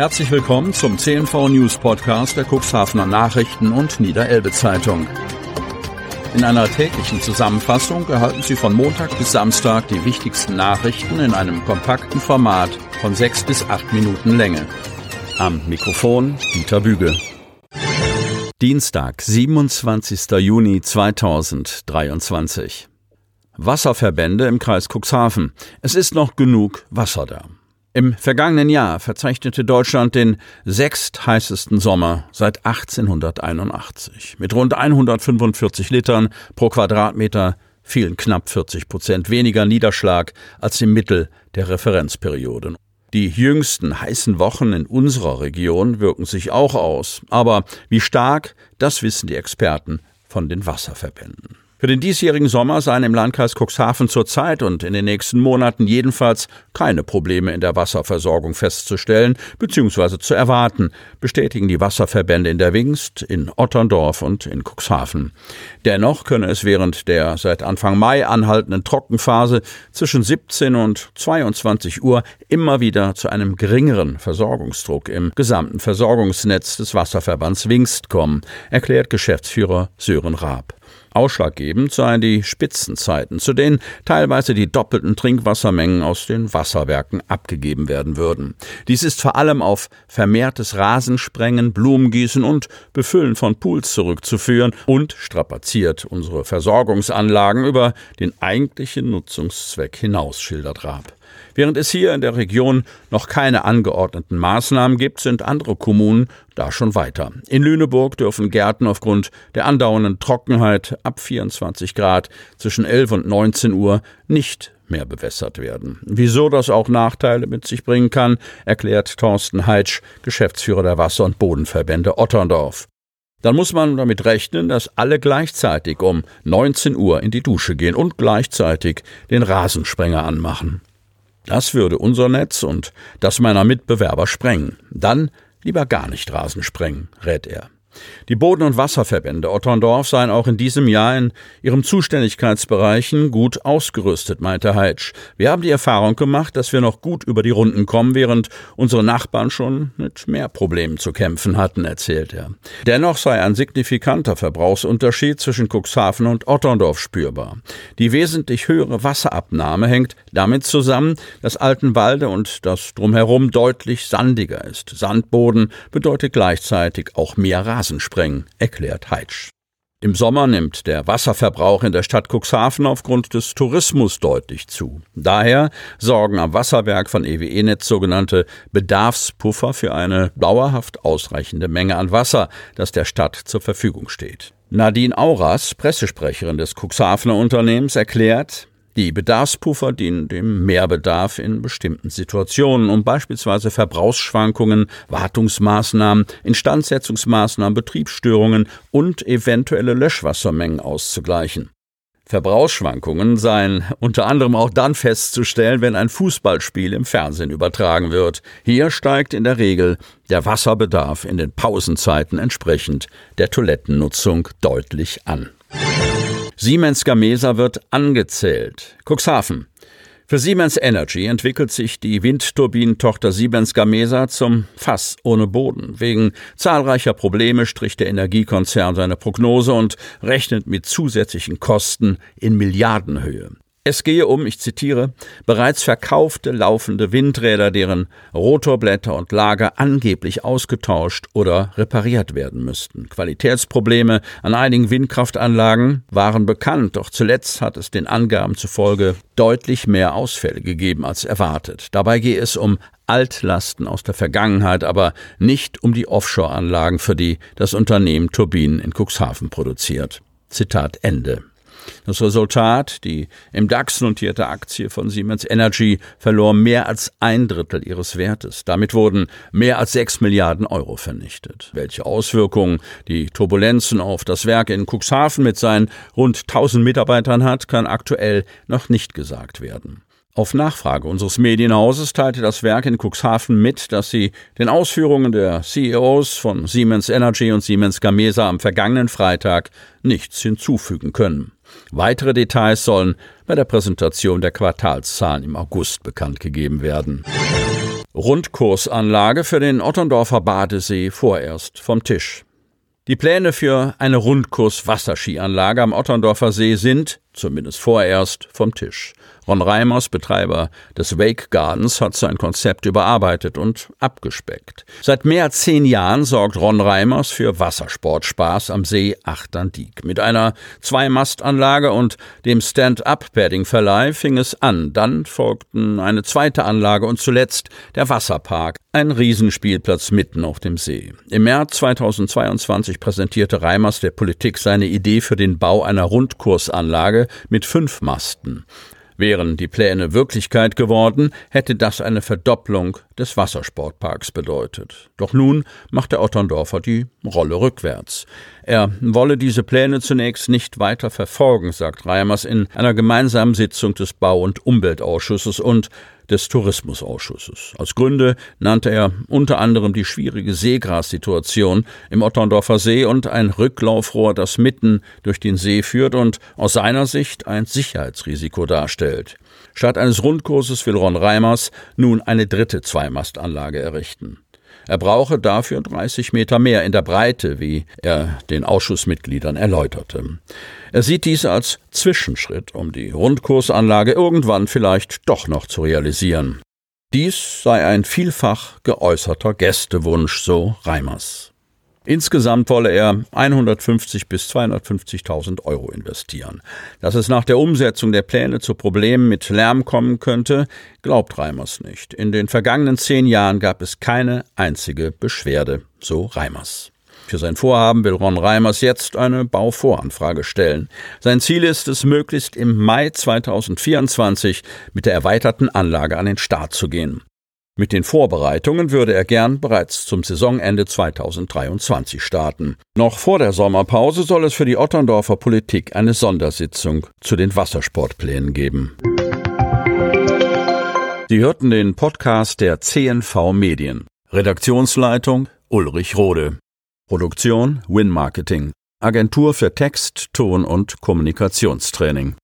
Herzlich willkommen zum CNV News Podcast der Cuxhavener Nachrichten und Niederelbe Zeitung. In einer täglichen Zusammenfassung erhalten Sie von Montag bis Samstag die wichtigsten Nachrichten in einem kompakten Format von sechs bis acht Minuten Länge. Am Mikrofon Dieter Büge. Dienstag, 27. Juni 2023. Wasserverbände im Kreis Cuxhaven. Es ist noch genug Wasser da. Im vergangenen Jahr verzeichnete Deutschland den sechstheißesten Sommer seit 1881. Mit rund 145 Litern pro Quadratmeter fielen knapp 40 Prozent weniger Niederschlag als im Mittel der Referenzperioden. Die jüngsten heißen Wochen in unserer Region wirken sich auch aus. Aber wie stark, das wissen die Experten von den Wasserverbänden. Für den diesjährigen Sommer seien im Landkreis Cuxhaven zurzeit und in den nächsten Monaten jedenfalls keine Probleme in der Wasserversorgung festzustellen bzw. zu erwarten, bestätigen die Wasserverbände in der Wingst, in Otterndorf und in Cuxhaven. Dennoch könne es während der seit Anfang Mai anhaltenden Trockenphase zwischen 17 und 22 Uhr immer wieder zu einem geringeren Versorgungsdruck im gesamten Versorgungsnetz des Wasserverbands Wingst kommen, erklärt Geschäftsführer Sören Raab. Ausschlaggebend seien die Spitzenzeiten, zu denen teilweise die doppelten Trinkwassermengen aus den Wasserwerken abgegeben werden würden. Dies ist vor allem auf vermehrtes Rasensprengen, Blumengießen und Befüllen von Pools zurückzuführen und strapaziert unsere Versorgungsanlagen über den eigentlichen Nutzungszweck hinaus, schildert Raab. Während es hier in der Region noch keine angeordneten Maßnahmen gibt, sind andere Kommunen da schon weiter. In Lüneburg dürfen Gärten aufgrund der andauernden Trockenheit ab 24 Grad zwischen 11 und 19 Uhr nicht mehr bewässert werden. Wieso das auch Nachteile mit sich bringen kann, erklärt Thorsten Heitsch, Geschäftsführer der Wasser- und Bodenverbände Otterndorf. Dann muss man damit rechnen, dass alle gleichzeitig um 19 Uhr in die Dusche gehen und gleichzeitig den Rasensprenger anmachen. Das würde unser Netz und das meiner Mitbewerber sprengen. Dann lieber gar nicht Rasen sprengen, rät er. Die Boden- und Wasserverbände Otterndorf seien auch in diesem Jahr in ihren Zuständigkeitsbereichen gut ausgerüstet, meinte Heitsch. Wir haben die Erfahrung gemacht, dass wir noch gut über die Runden kommen, während unsere Nachbarn schon mit mehr Problemen zu kämpfen hatten, erzählt er. Dennoch sei ein signifikanter Verbrauchsunterschied zwischen Cuxhaven und Otterndorf spürbar. Die wesentlich höhere Wasserabnahme hängt damit zusammen, dass Altenwalde und das drumherum deutlich sandiger ist. Sandboden bedeutet gleichzeitig auch mehr Rasen. Rasen erklärt Heitsch. Im Sommer nimmt der Wasserverbrauch in der Stadt Cuxhaven aufgrund des Tourismus deutlich zu. Daher sorgen am Wasserwerk von EWE-Netz sogenannte Bedarfspuffer für eine dauerhaft ausreichende Menge an Wasser, das der Stadt zur Verfügung steht. Nadine Auras, Pressesprecherin des Cuxhavener Unternehmens, erklärt, die Bedarfspuffer dienen dem Mehrbedarf in bestimmten Situationen, um beispielsweise Verbrauchsschwankungen, Wartungsmaßnahmen, Instandsetzungsmaßnahmen, Betriebsstörungen und eventuelle Löschwassermengen auszugleichen. Verbrauchsschwankungen seien unter anderem auch dann festzustellen, wenn ein Fußballspiel im Fernsehen übertragen wird. Hier steigt in der Regel der Wasserbedarf in den Pausenzeiten entsprechend der Toilettennutzung deutlich an. Siemens Gamesa wird angezählt. Cuxhaven. Für Siemens Energy entwickelt sich die Windturbinentochter Siemens Gamesa zum Fass ohne Boden. Wegen zahlreicher Probleme strich der Energiekonzern seine Prognose und rechnet mit zusätzlichen Kosten in Milliardenhöhe. Es gehe um, ich zitiere, bereits verkaufte laufende Windräder, deren Rotorblätter und Lager angeblich ausgetauscht oder repariert werden müssten. Qualitätsprobleme an einigen Windkraftanlagen waren bekannt, doch zuletzt hat es den Angaben zufolge deutlich mehr Ausfälle gegeben als erwartet. Dabei gehe es um Altlasten aus der Vergangenheit, aber nicht um die Offshore-Anlagen, für die das Unternehmen Turbinen in Cuxhaven produziert. Zitat Ende. Das Resultat, die im DAX notierte Aktie von Siemens Energy verlor mehr als ein Drittel ihres Wertes. Damit wurden mehr als sechs Milliarden Euro vernichtet. Welche Auswirkungen die Turbulenzen auf das Werk in Cuxhaven mit seinen rund 1000 Mitarbeitern hat, kann aktuell noch nicht gesagt werden. Auf Nachfrage unseres Medienhauses teilte das Werk in Cuxhaven mit, dass sie den Ausführungen der CEOs von Siemens Energy und Siemens Gamesa am vergangenen Freitag nichts hinzufügen können. Weitere Details sollen bei der Präsentation der Quartalszahlen im August bekannt gegeben werden. Rundkursanlage für den Otterndorfer Badesee vorerst vom Tisch. Die Pläne für eine Rundkurs-Wasserskianlage am Otterndorfer See sind, zumindest vorerst, vom Tisch. Ron Reimers, Betreiber des Wake Gardens, hat sein Konzept überarbeitet und abgespeckt. Seit mehr als zehn Jahren sorgt Ron Reimers für Wassersportspaß am See Achterndiek. Mit einer Zweimastanlage und dem Stand-Up-Padding-Verleih fing es an. Dann folgten eine zweite Anlage und zuletzt der Wasserpark, ein Riesenspielplatz mitten auf dem See. Im März 2022 präsentierte Reimers der Politik seine Idee für den Bau einer Rundkursanlage mit fünf Masten. Wären die Pläne Wirklichkeit geworden, hätte das eine Verdopplung des Wassersportparks bedeutet. Doch nun macht der Otterndorfer die Rolle rückwärts. Er wolle diese Pläne zunächst nicht weiter verfolgen, sagt Reimers in einer gemeinsamen Sitzung des Bau- und Umweltausschusses und des Tourismusausschusses. Als Gründe nannte er unter anderem die schwierige Seegrassituation im Otterndorfer See und ein Rücklaufrohr, das mitten durch den See führt und aus seiner Sicht ein Sicherheitsrisiko darstellt. Statt eines Rundkurses will Ron Reimers nun eine dritte Zweimastanlage errichten. Er brauche dafür 30 Meter mehr in der Breite, wie er den Ausschussmitgliedern erläuterte. Er sieht dies als Zwischenschritt, um die Rundkursanlage irgendwann vielleicht doch noch zu realisieren. Dies sei ein vielfach geäußerter Gästewunsch, so Reimers. Insgesamt wolle er 150 bis 250.000 Euro investieren. Dass es nach der Umsetzung der Pläne zu Problemen mit Lärm kommen könnte, glaubt Reimers nicht. In den vergangenen zehn Jahren gab es keine einzige Beschwerde, so Reimers. Für sein Vorhaben will Ron Reimers jetzt eine Bauvoranfrage stellen. Sein Ziel ist es, möglichst im Mai 2024 mit der erweiterten Anlage an den Start zu gehen. Mit den Vorbereitungen würde er gern bereits zum Saisonende 2023 starten. Noch vor der Sommerpause soll es für die Otterndorfer Politik eine Sondersitzung zu den Wassersportplänen geben. Sie hörten den Podcast der CNV Medien. Redaktionsleitung Ulrich Rode. Produktion Win Marketing. Agentur für Text, Ton und Kommunikationstraining.